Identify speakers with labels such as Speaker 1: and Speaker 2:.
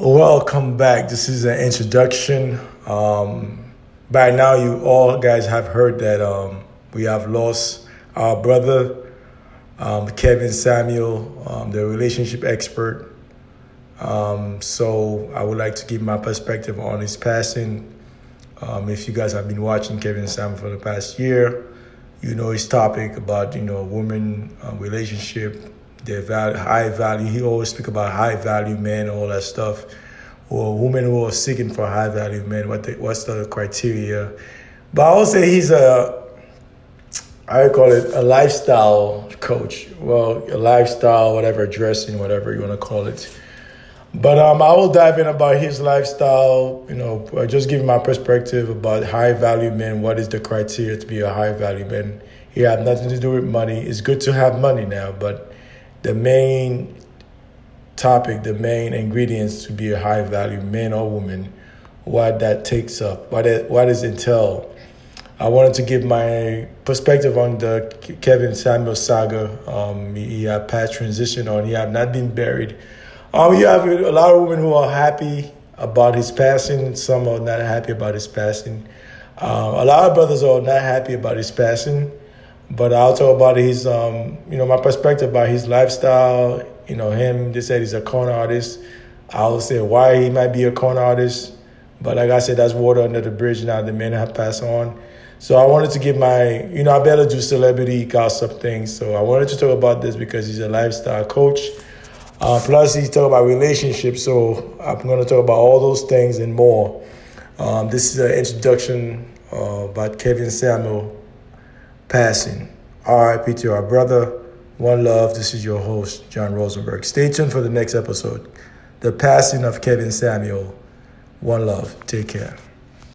Speaker 1: Welcome back. This is an introduction. Um, by now, you all guys have heard that um, we have lost our brother, um, Kevin Samuel, um, the relationship expert. Um, so, I would like to give my perspective on his passing. Um, if you guys have been watching Kevin Samuel for the past year, you know his topic about you know woman uh, relationship their value, high value. He always speak about high value men, all that stuff, or women who are seeking for high value men. What the, what's the criteria? But I would say he's a I call it a lifestyle coach. Well, a lifestyle, whatever, dressing, whatever you want to call it. But um, I will dive in about his lifestyle. You know, just give my perspective about high value men. What is the criteria to be a high value man? He have nothing to do with money. It's good to have money now, but the main topic, the main ingredients to be a high value man or woman, what that takes up, what it, what does it entail. I wanted to give my perspective on the Kevin Samuel saga. Um, he had past transition on. He had not been buried. Um, you have a lot of women who are happy about his passing. Some are not happy about his passing. Um, a lot of brothers are not happy about his passing. But I'll talk about his, um, you know, my perspective about his lifestyle. You know, him. They said he's a corner artist. I'll say why he might be a corner artist. But like I said, that's water under the bridge now. The men have passed on. So I wanted to give my, you know, I better do celebrity gossip things. So I wanted to talk about this because he's a lifestyle coach. Uh, plus, he's talking about relationships. So I'm going to talk about all those things and more. Um, this is an introduction uh, about Kevin Samuel passing. RIP to our brother. One love. This is your host, John Rosenberg. Stay tuned for the next episode. The passing of Kevin Samuel. One love. Take care.